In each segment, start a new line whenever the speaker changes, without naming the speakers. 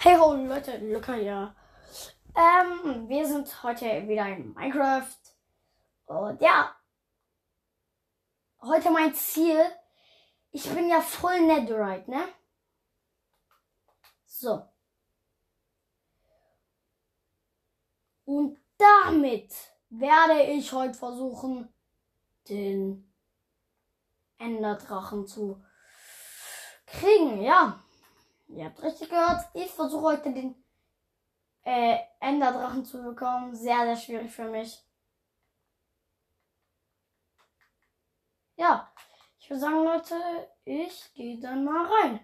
Hey ho Leute, Luca hier. Ähm, wir sind heute wieder in Minecraft. Und ja, heute mein Ziel. Ich bin ja voll Netherite, ne? So. Und damit werde ich heute versuchen, den Enderdrachen zu kriegen, ja. Ihr habt richtig gehört. Ich versuche heute den äh, Enderdrachen zu bekommen. Sehr, sehr schwierig für mich. Ja, ich würde sagen, Leute, ich gehe dann mal rein.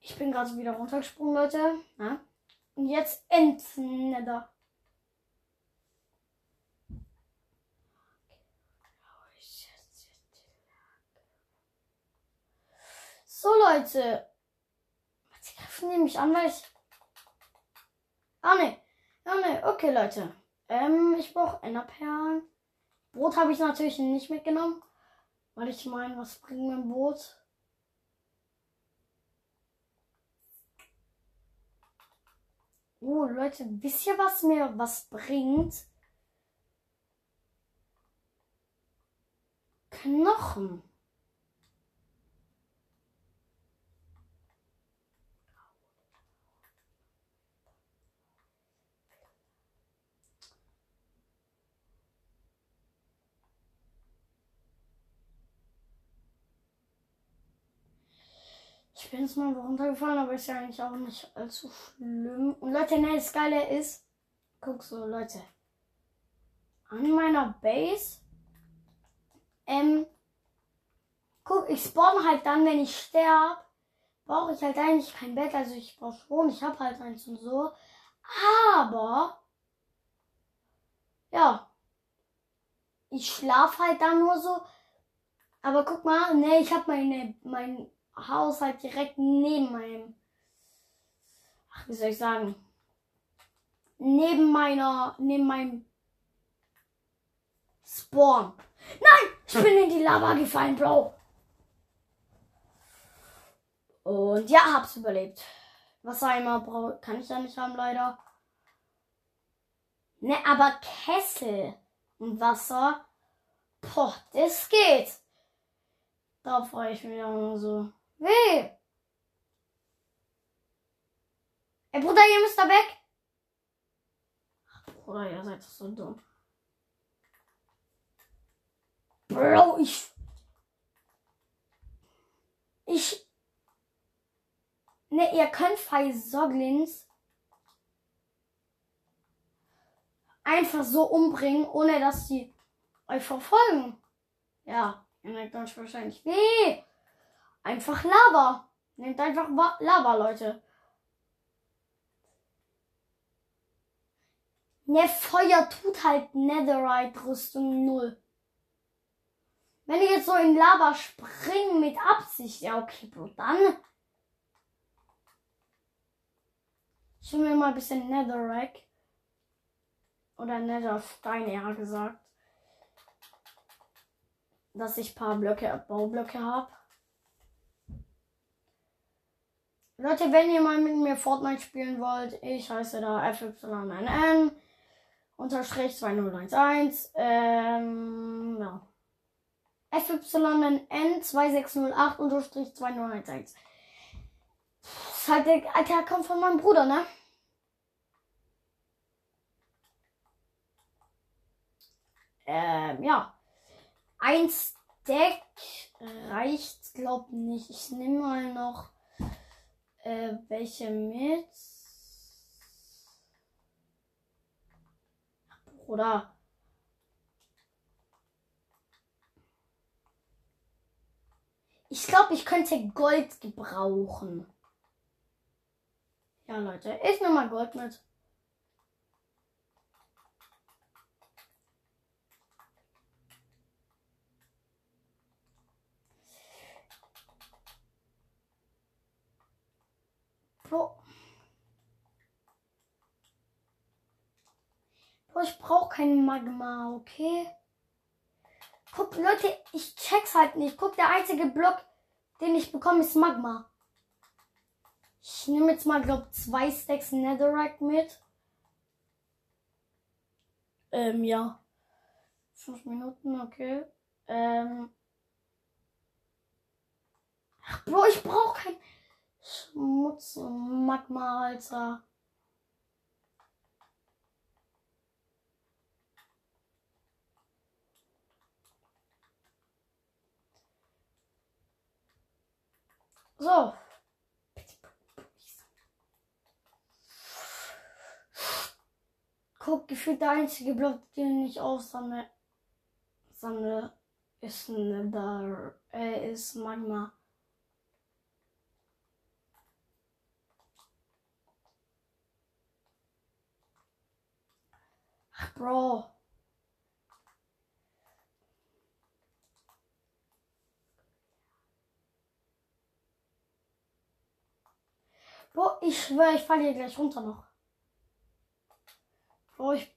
Ich bin gerade wieder runtergesprungen, Leute. Ja? Und jetzt Endnether. So, Leute die mich an, weil ich. Ah, ne. Ah, ne. Okay, Leute. Ähm, ich brauche Enderperlen. Brot habe ich natürlich nicht mitgenommen. Weil ich meine, was bringt mir ein Boot? Oh, Leute, wisst ihr, was mir was bringt? Knochen. Ich bin jetzt mal runtergefallen, aber ist ja eigentlich auch nicht allzu schlimm. Und Leute, ne, das Geile ist, guck so, Leute, an meiner Base, ähm, guck, ich spawn halt dann, wenn ich sterbe, brauche ich halt eigentlich kein Bett, also ich brauche schon, ich habe halt eins und so, aber, ja, ich schlaf halt dann nur so, aber guck mal, ne, ich habe meine, mein Haus halt direkt neben meinem. Ach, wie soll ich sagen? Neben meiner. Neben meinem Spawn. Nein! Ich bin in die Lava gefallen, Bro. Und ja, hab's überlebt. Wassereimer kann ich ja nicht haben, leider. Ne, aber Kessel und Wasser. Boah, das geht. Da freue ich mich auch nur so. Weh! Ey, Bruder, ihr müsst da weg! Ach, Bruder, ihr seid doch so dumm. Bro, ich. Ich. Ne, ihr könnt Five Soglins einfach so umbringen, ohne dass sie euch verfolgen. Ja, ihr merkt euch wahrscheinlich. Weh! Einfach Lava. Nehmt einfach Lava, Leute. Ne, Feuer tut halt Netherite-Rüstung null. Wenn ich jetzt so in Lava springen mit Absicht, ja okay, Bro, dann. Ich will mir mal ein bisschen Netherrack. Oder Netherstein eher gesagt. Dass ich ein paar Blöcke, Baublöcke habe. Leute, wenn ihr mal mit mir Fortnite spielen wollt, ich heiße da FYNN unterstrich 2011. Ähm, ja. FYNN 2608 unterstrich 2011. Das ist halt der alte Account von meinem Bruder, ne? Ähm, ja. Ein Stack reicht, glaub nicht. Ich nehme mal noch äh, welche mit? Oder Ich glaube, ich könnte Gold gebrauchen. Ja, Leute, ich nehme mal Gold mit. Bro. Bro, ich brauche kein Magma, okay? Guck, Leute, ich check's halt nicht. Guck, der einzige Block, den ich bekomme, ist Magma. Ich nehme jetzt mal, glaube zwei Stacks Netherrack mit. Ähm, ja. Fünf Minuten, okay. Ähm. Ach, Bro, ich brauche kein Schmutz und Magma, Alter. So. Guck, gefühlt der einzige Block, den ich aufsammle, sammle, ist ein Nether, äh, ist Magma. Bro. Bro, ich schwöre, ich falle hier gleich runter noch. Bro, ich.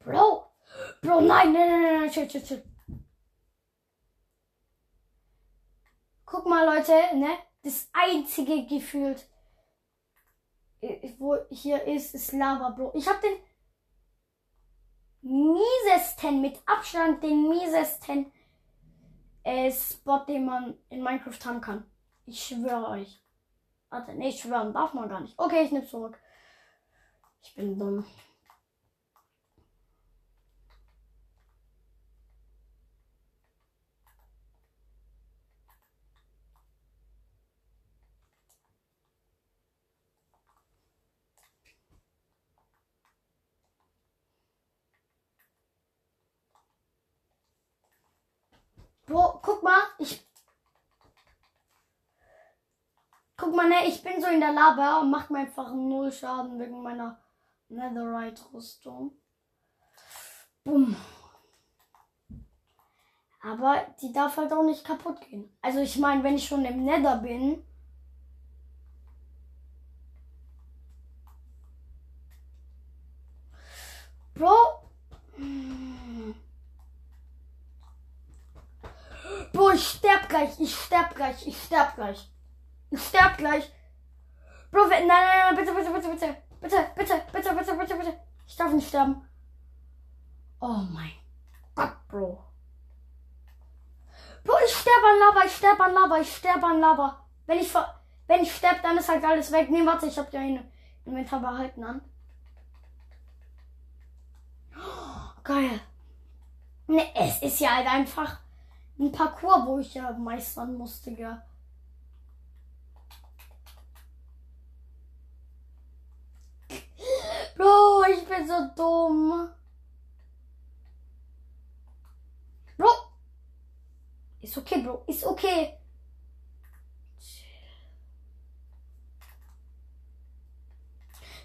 Bro! Bro, nein, nein, nein, nein, nein, chill, chill, chill. Guck mal, Leute, ne? Das einzige gefühlt, wo hier ist, ist Lava, Bro. Ich hab den miesesten, mit Abstand den miesesten äh, Spot, den man in Minecraft haben kann. Ich schwöre euch. Warte, nee, schwören darf man gar nicht. Okay, ich nehme zurück. Ich bin dumm. Bro, guck mal, ich Guck mal, ne, ich bin so in der Lava und macht mir einfach null Schaden wegen meiner Netherite-Rüstung. Bumm. Aber die darf halt auch nicht kaputt gehen. Also ich meine, wenn ich schon im Nether bin. Bro. Bro, ich sterb gleich, ich sterb gleich, ich sterb gleich. Ich sterb gleich. Bro, nein, nein, nein, bitte, bitte, bitte, bitte. Bitte, bitte, bitte, bitte, bitte, bitte. Ich darf nicht sterben. Oh mein Gott, Bro. Bro, ich sterbe an Lava, ich sterbe an Lava, ich sterbe an Lava. Wenn ich, wenn ich sterbe, dann ist halt alles weg. Nee, warte, ich hab ja eine Inventar behalten an. Oh, geil. Ne, es ist ja halt einfach ein Parcours, wo ich ja meistern musste, ja. Bro, ich bin so dumm. Bro. Ist okay, Bro. Ist okay.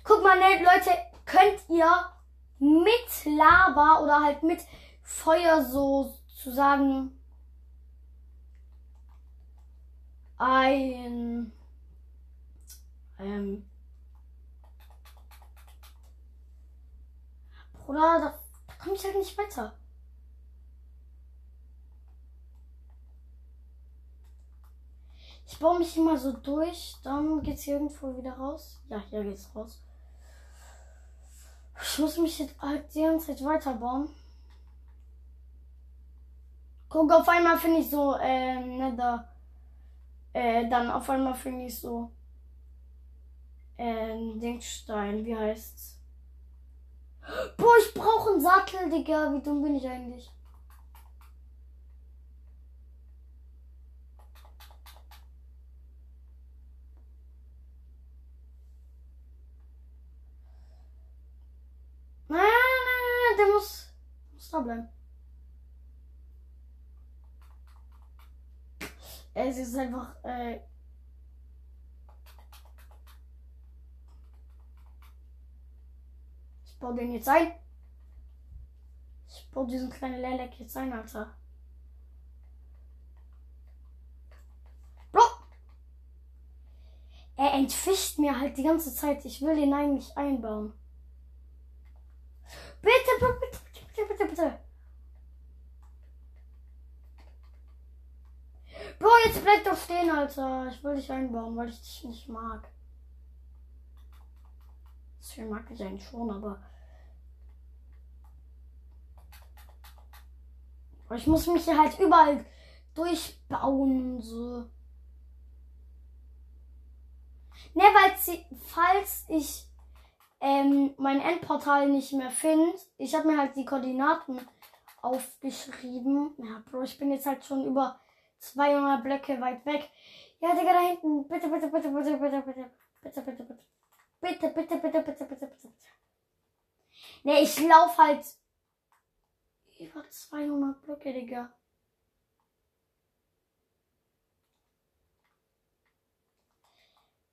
Guck mal, ne, Leute, könnt ihr mit Lava oder halt mit Feuer so zu sagen ein ähm, Oder da, komme ich halt nicht weiter. Ich baue mich immer so durch, dann geht's hier irgendwo wieder raus. Ja, hier geht's raus. Ich muss mich jetzt halt die ganze Zeit weiterbauen. Guck, auf einmal finde ich so, äh, Nether. Äh, dann auf einmal finde ich so, äh, Dingstein, wie heißt's? Boah, ich brauche einen Sattel, Digga. Wie dumm bin ich eigentlich? Nein, nein, nein, der muss, muss da bleiben. Es ist einfach, äh, baue den jetzt ein. Ich baue diesen kleinen Lelek jetzt ein, Alter. Bro! Er entfischt mir halt die ganze Zeit. Ich will ihn eigentlich einbauen. Bitte, bitte, bitte, bitte, bitte, bitte. Bro, jetzt bleib doch stehen. Alter. Ich will dich einbauen, weil ich dich nicht mag. Deswegen mag ich eigentlich schon, aber. Aber ich muss mich hier halt überall durchbauen und so. Ne, weil sie, falls ich ähm, mein Endportal nicht mehr finde, ich habe mir halt die Koordinaten aufgeschrieben. Ja, Bro, ich bin jetzt halt schon über 200 Blöcke weit weg. Ja, Digga, da hinten. Bitte, bitte, bitte, bitte, bitte, bitte. Bitte, bitte, bitte. Bitte, bitte, bitte, bitte, bitte, bitte. Ne, ich lauf halt über 200 Blöcke, Digga.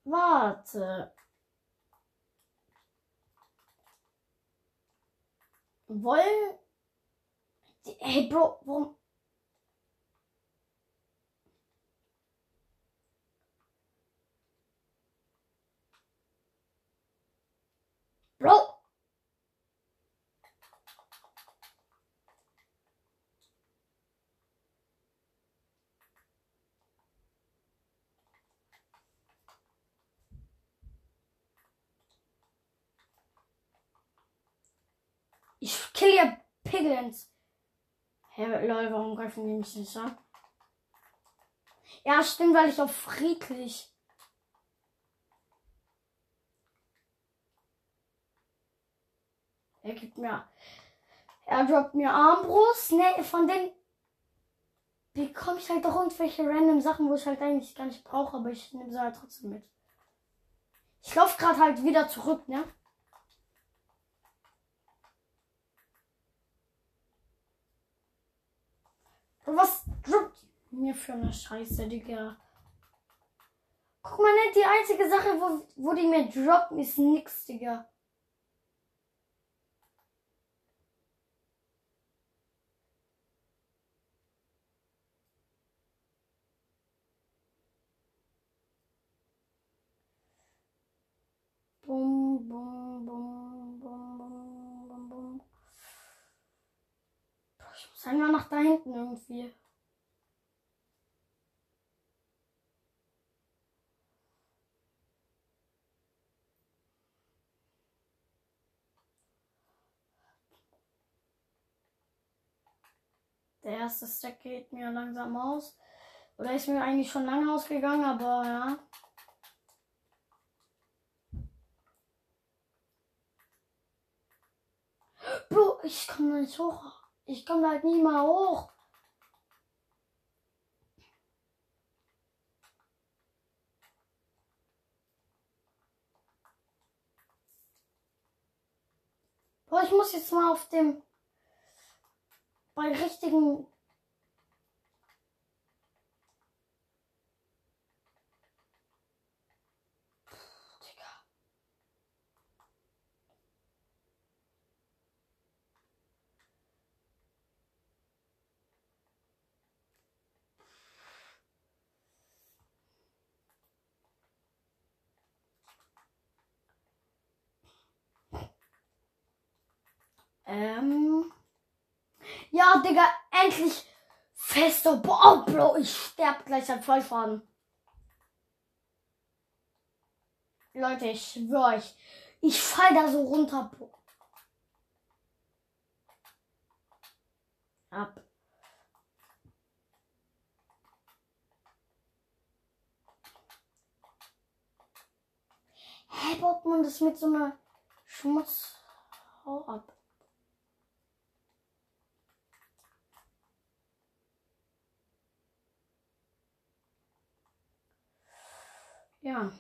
Warte. Wollen. Hey, Bro, warum. Bro! Ich kill ja Piglins. Hä, hey, lol, warum greifen die mich nicht an? Ja, stimmt, weil ich auf friedlich. Er gibt mir. Er droppt mir Armbrust. Ne, von den bekomme ich halt doch irgendwelche random Sachen, wo ich halt eigentlich gar nicht brauche, aber ich nehme sie halt trotzdem mit. Ich laufe gerade halt wieder zurück, ne? Was droppt mir für eine Scheiße, Digga? Guck mal, nicht die einzige Sache, wo, wo die mir droppen, ist nix, Digga. Muss einmal nach da hinten irgendwie. Der erste Stack geht mir langsam aus. Oder ist mir eigentlich schon lange ausgegangen, aber ja. Bro, ich komme nicht hoch. Ich komme halt nie mal hoch. Boah, ich muss jetzt mal auf dem bei richtigen Ähm. Ja, Digga, endlich fester Boah, Bro, ich sterb gleich an Vollfahren. Leute, ich schwör euch, ich fall da so runter. Ab. Hä, baut man das mit so einer Schmutz? Hau ab. Ja.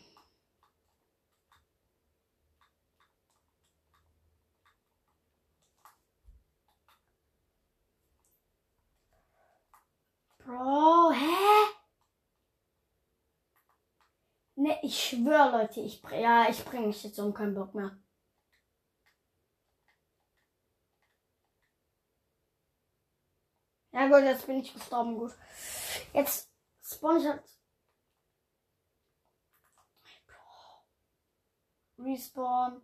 Bro, hä? Ne, ich schwöre, Leute, ich ja, ich bringe mich jetzt um keinen Bock mehr. Ja gut, jetzt bin ich gestorben, gut. Jetzt spawn Respawn.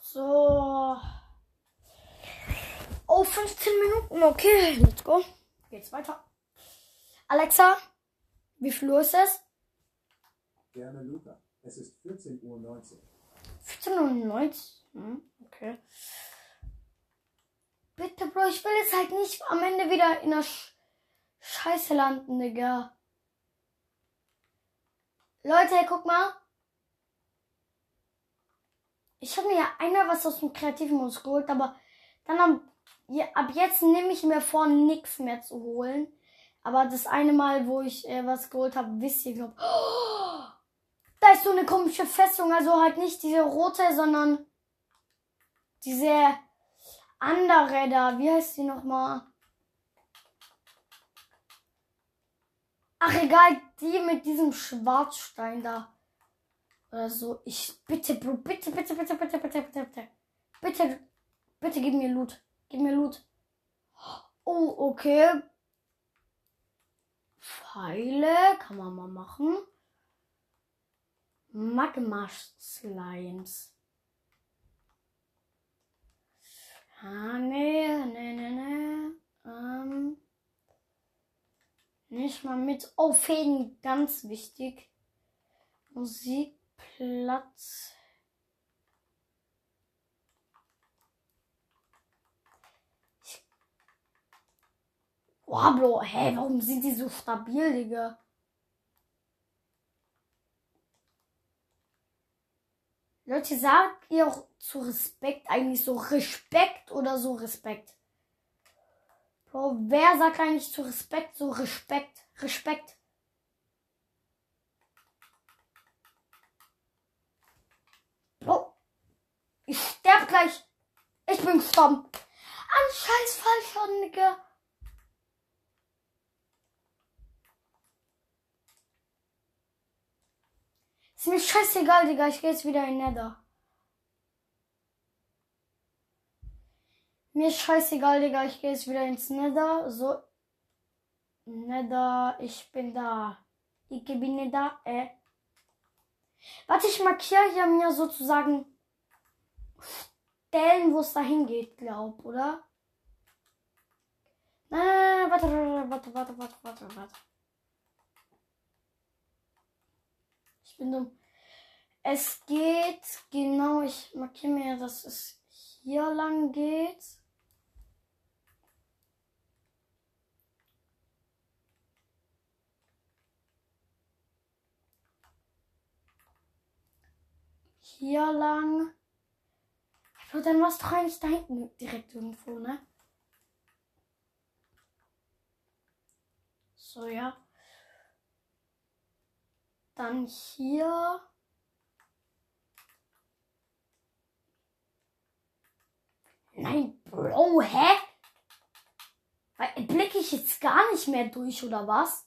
So. Oh, 15 Minuten. Okay, let's go. Geht's weiter. Alexa, wie viel Uhr ist es?
Gerne, Luca. Es ist 14.19 Uhr.
14.19 Uhr? Hm, okay. Bitte, Bro, ich will jetzt halt nicht am Ende wieder in der Sch Scheiße landen, Digga. Leute, guck mal. Ich habe mir ja einmal was aus dem kreativen Modus geholt, aber dann am, ja, ab jetzt nehme ich mir vor, nichts mehr zu holen. Aber das eine Mal, wo ich äh, was geholt habe, wisst ihr, glaub. Oh, da ist so eine komische Festung, also halt nicht diese rote, sondern diese andere da. Wie heißt die nochmal? Ach egal, die mit diesem Schwarzstein da. Oder so. Ich bitte, Bro, bitte, bitte, bitte, bitte, bitte, bitte, bitte. Bitte, bitte gib mir Loot. Gib mir Loot. Oh, okay. Pfeile kann man mal machen. Magma Slimes. Ah, nee, nee, nee, nee. Ähm, nicht mal mit. Oh, Fäden, ganz wichtig. Musikplatz. Boah, Bro, hä, warum sind die so stabil, Digga? Leute, sagt ihr auch zu Respekt eigentlich so Respekt oder so Respekt? Bro, wer sagt eigentlich zu Respekt so Respekt? Respekt. Bro, ich sterb gleich. Ich bin gestorben. An scheiß Fallschaden, Digga. Ist mir scheißegal, Digga. Ich gehe jetzt wieder in Nether. Mir scheißegal, Digga. Ich gehe jetzt wieder ins Nether. So. Nether, ich bin da. Ich bin da. Äh. Warte, ich markiere hier mir sozusagen Stellen, wo es dahin geht, glaub, oder? Nein, nein, nein, warte, warte, warte, warte, warte, warte. Bin dumm. Es geht genau, ich markiere mir, dass es hier lang geht. Hier lang. Aber dann war es doch eigentlich da hinten direkt irgendwo, ne? So, ja. Dann hier. Nein, Bro, hä? Blicke ich jetzt gar nicht mehr durch, oder was?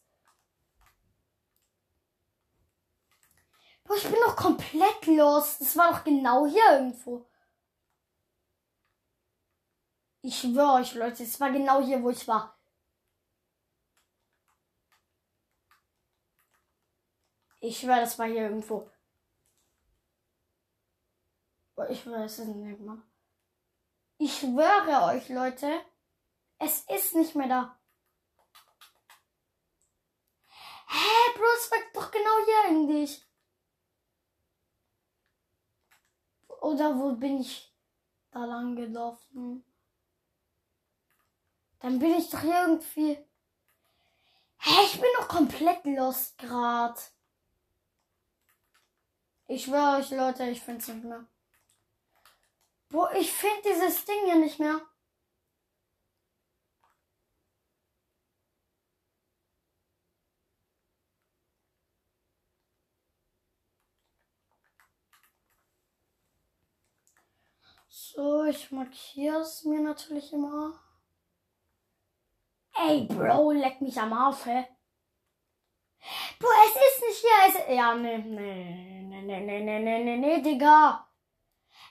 Bro, ich bin doch komplett los. Das war doch genau hier irgendwo. Ich schwöre euch, Leute, es war genau hier, wo ich war. Ich schwöre, das war hier irgendwo. Ich weiß es nicht mehr. Ich schwöre euch, Leute, es ist nicht mehr da. Hä, Bro, es war doch genau hier eigentlich. Oder wo bin ich da lang gelaufen? Dann bin ich doch irgendwie. Hä, ich bin doch komplett lost grad. Ich schwöre euch, Leute, ich find's nicht mehr. Wo ich finde dieses Ding hier nicht mehr. So, ich markiere es mir natürlich immer. Ey, Bro, leck mich am Arsch, hä? Bro, es ist nicht hier. Es ja, ne, ne, ne, ne, ne, ne, ne, ne, ne, Digga.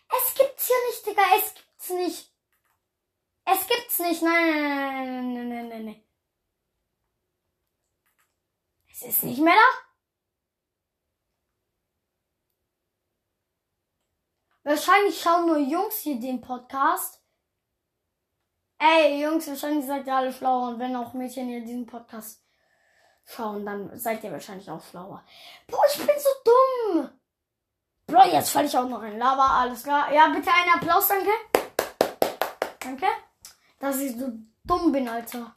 Es gibt's hier nicht, Digga. Es gibt's nicht. Es gibt's nicht. Nein, nein, nein, nein, nein, nein. Es ist nicht mehr da. Wahrscheinlich schauen nur Jungs hier den Podcast. Ey, Jungs, wahrscheinlich seid ihr alle schlauer. Und wenn auch Mädchen hier diesen Podcast schauen, dann seid ihr wahrscheinlich auch schlauer. Boah, ich bin so dumm. Bro, jetzt falle ich auch noch in Lava. Alles klar. Ja, bitte einen Applaus, danke. Danke. Dass ich so dumm bin, Alter.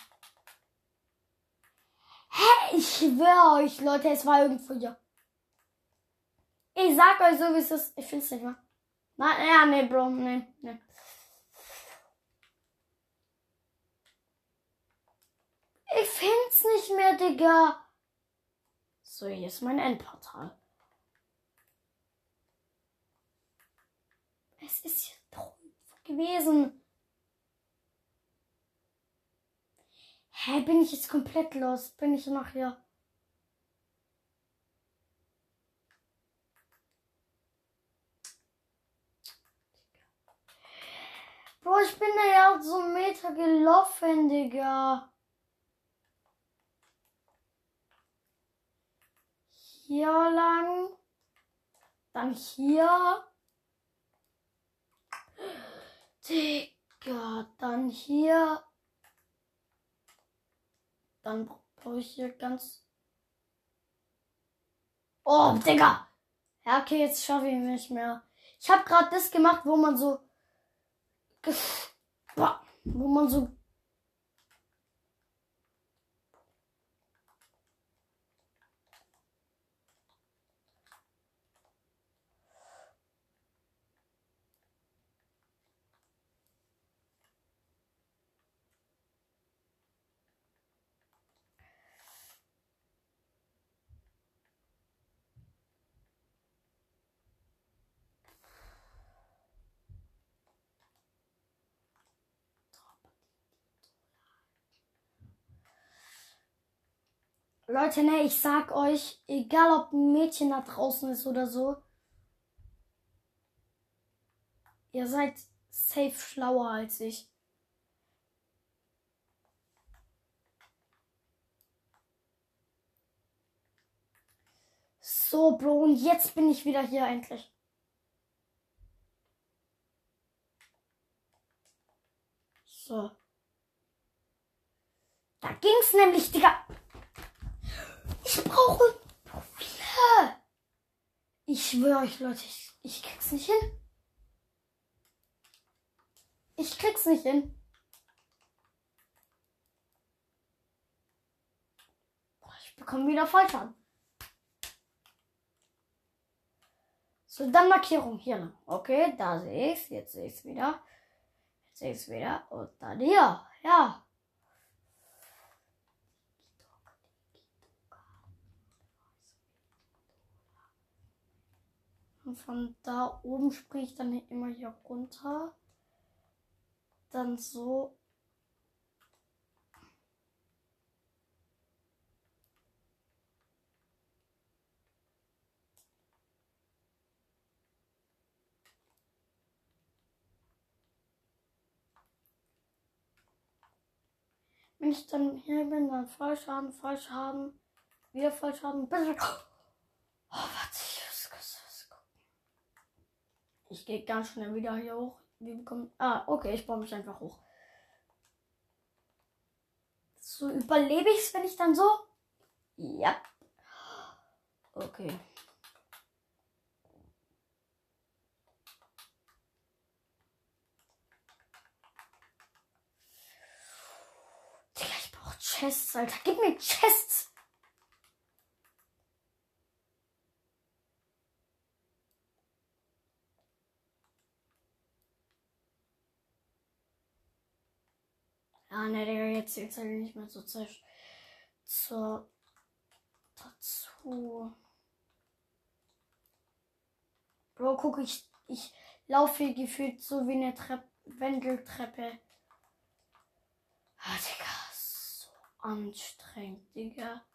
Hä? Ich schwöre euch, Leute, es war irgendwo hier. Ich sag euch so, wie es ist. Ich find's nicht mehr. Nein, ja, nee, Bro, nee, nee. Ich find's nicht mehr, Digga. So, hier ist mein Endportal. Es ist hier drüben gewesen. Hä, bin ich jetzt komplett los? Bin ich noch hier? Bro, ich bin da ja so einen Meter gelaufen, Digga. Hier lang. Dann hier. Digga, dann hier. Dann brauche ich hier ganz. Oh, Digga! Ja, okay, jetzt schaffe ich nicht mehr. Ich habe gerade das gemacht, wo man so. Wo man so Leute, ne, ich sag euch, egal ob ein Mädchen da draußen ist oder so, ihr seid safe schlauer als ich. So, Bro, und jetzt bin ich wieder hier endlich. So. Da ging's nämlich, Digga. Ich brauche Profile. Ich schwöre euch, Leute, ich, ich krieg's nicht hin. Ich krieg's nicht hin. Ich bekomme wieder Fallschaden. So, dann Markierung hier lang. Okay, da sehe ich's. Jetzt sehe ich's wieder. Jetzt sehe ich's wieder. Und dann hier. Ja. Und von da oben springe ich dann immer hier runter. Dann so. Wenn ich dann hier bin, dann Fallschaden, Fallschaden, wieder Fallschaden. Oh, warte. Ich gehe ganz schnell wieder hier hoch. Wir bekommen. Ah, okay, ich baue mich einfach hoch. So überlebe ich es, wenn ich dann so. Ja. Okay. Digga, ich brauche Chests, Alter. Gib mir Chests. Ah, jetzt jetzt halt nicht mehr so zu, zu, dazu. Bro, guck, ich, ich laufe hier gefühlt so wie eine Treppe, Wendeltreppe. Ah, Digga, so anstrengend, Digga.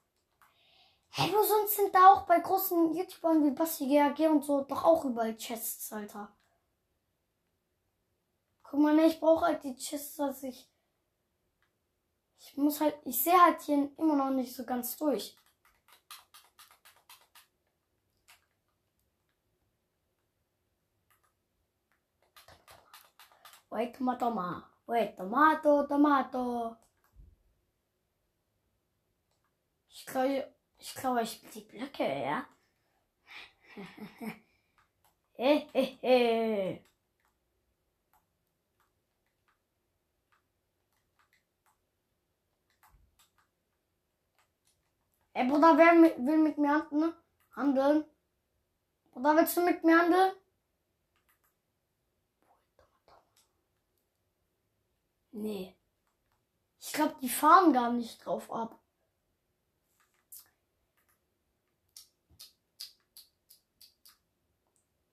Hey, wo sonst sind da auch bei großen YouTubern wie Basti GAG und so doch auch überall Chests, Alter. Guck mal, ne, ich brauche halt die Chests, dass ich ich muss halt, ich sehe halt hier immer noch nicht so ganz durch. Wait, Tomato, ma. Wait, Tomato, Tomato. Ich glaube, ich glaube, ich bin die Blöcke, ja? Hehehe. Ey, Bruder, wer will mit mir handeln? handeln? Bruder, willst du mit mir handeln? Nee. Ich glaube, die fahren gar nicht drauf ab.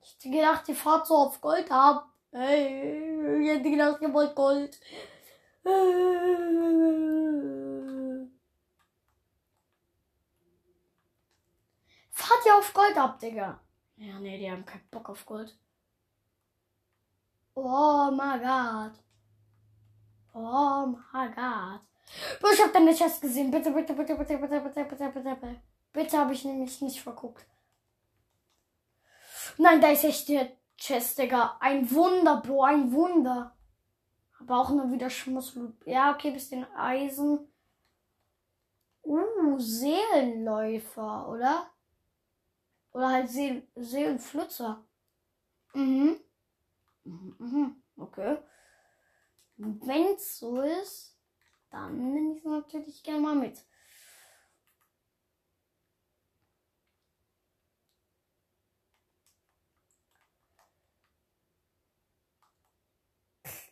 Ich hätte gedacht, die fahrt so auf Gold ab. Hey, ich hätte gedacht, ihr wollt Gold. Ihr auf Gold ab, Digga? Ja, nee, die haben keinen Bock auf Gold. Oh my god. Oh my god. Bro, ich hab deine Chest gesehen. Bitte, bitte, bitte, bitte, bitte, bitte, bitte, bitte, bitte. Bitte habe ich nämlich nicht verguckt. Nein, da ist echt der Chest, Digga. Ein Wunder, Bro, ein Wunder. Aber auch nur wieder Schmussloot. Ja, okay, bisschen Eisen. Uh, Seelenläufer, oder? Oder halt Seel Seelenflutzer. Mhm. Mhm, mhm. Okay. Wenn's so ist, dann nehme ich es natürlich gerne mal mit.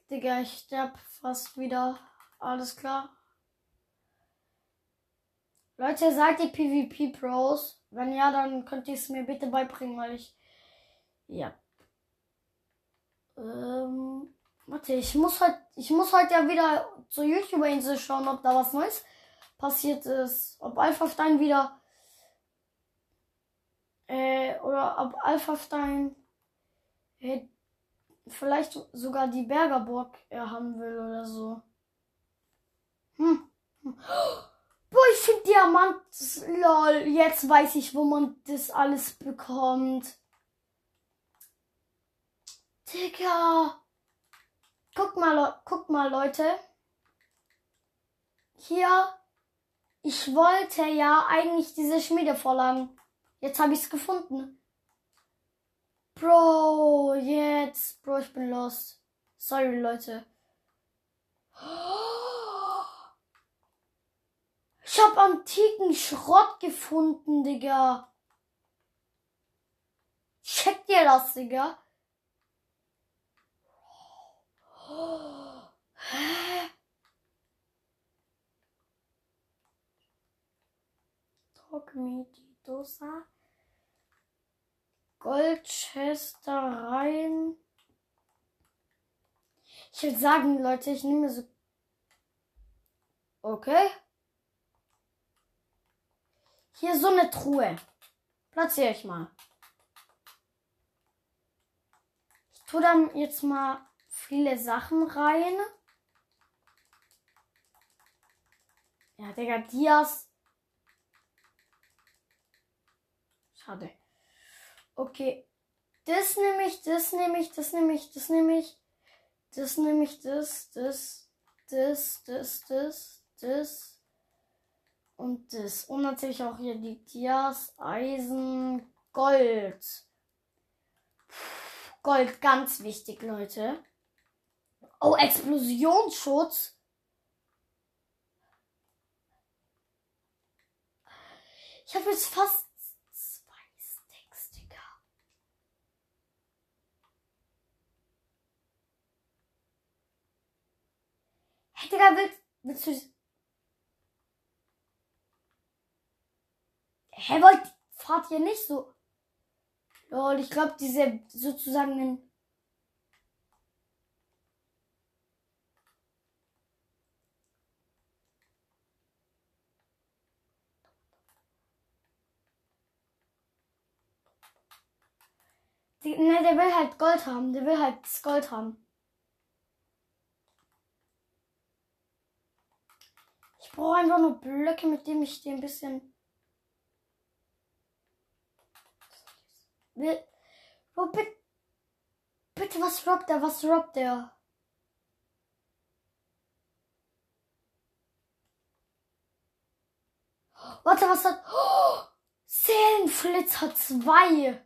Digga, ich sterb fast wieder. Alles klar. Leute, seid ihr PvP-Pros? Wenn ja, dann könnt ihr es mir bitte beibringen, weil ich. Ja. Ähm. Warte, ich muss heute. Ich muss heute ja wieder zur YouTuber-Insel schauen, ob da was Neues passiert ist. Ob Alpha-Stein wieder. Äh, oder ob Alpha-Stein. Äh, vielleicht sogar die Bergerburg er haben will oder so. Hm. hm. Finde Diamant. Lol, jetzt weiß ich, wo man das alles bekommt. Digga. Guck mal, guck mal, Leute. Hier. Ich wollte ja eigentlich diese Schmiedevorlagen. Jetzt habe ich es gefunden. Bro, jetzt. Bro, ich bin lost. Sorry, Leute. Ich hab antiken Schrott gefunden, Digga. Checkt ihr das, Digga? Talk me, die Dosa. Goldchestereien. Ich würde sagen, Leute, ich nehme so. Okay. Hier so eine Truhe. Platziere ich mal. Ich tue dann jetzt mal viele Sachen rein. Ja, Digga, Dias. Schade. Okay. Das nehme ich, das nehme ich, das nehme ich, das nehme ich. Das nehme ich, das, das, das, das, das, das. Und das. Und natürlich auch hier die Dias, Eisen, Gold. Gold, ganz wichtig, Leute. Oh, Explosionsschutz. Ich habe jetzt fast zwei Sticks, Digga. Hey, Digga, willst, willst du... Hä, wollt, fahrt ihr nicht so? Lol, ich glaube, diese sozusagen... Die, ne, der will halt Gold haben. Der will halt das Gold haben. Ich brauche einfach nur Blöcke, mit denen ich den ein bisschen. Wo bitte. Bitte, was robbt er? Was robbt er? Warte, was hat. Oh, Seelenflitzer 2.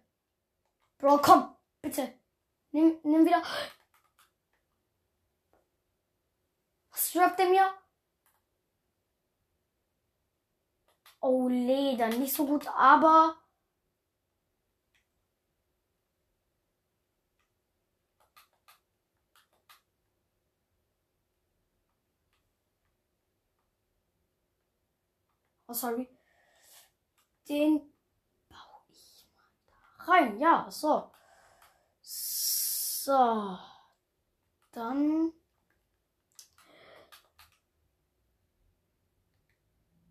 Bro, komm, bitte. Nimm, nimm wieder. Was droppt er mir? Oh, Leder. Nicht so gut, aber. Oh, sorry. Den baue ich mal da rein. Ja, so. So. Dann.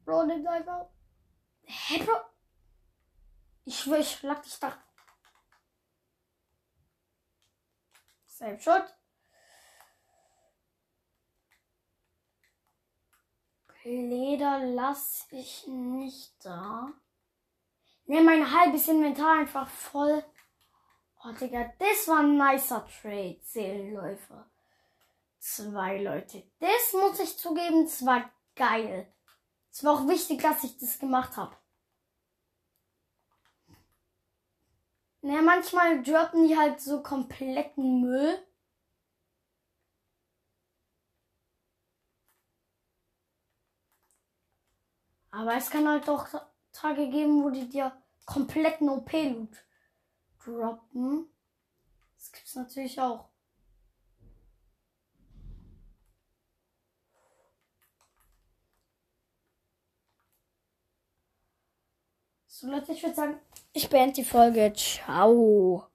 Bro, nimm einfach. Hä, Bro? Ich schwör, ich schlag dich da. Selbst schuld. Leder lasse ich nicht da. Ne, mein halbes Inventar einfach voll. Oh, Digga, das war ein nicer Trade, Seelenläufer. Zwei Leute. Das muss ich zugeben, das war geil. Es war auch wichtig, dass ich das gemacht habe. Naja, manchmal droppen die halt so kompletten Müll. Aber es kann halt auch Tage geben, wo die dir kompletten OP-Loot droppen. Das gibt's natürlich auch. So Leute, ich würde sagen, ich beende die Folge. Ciao.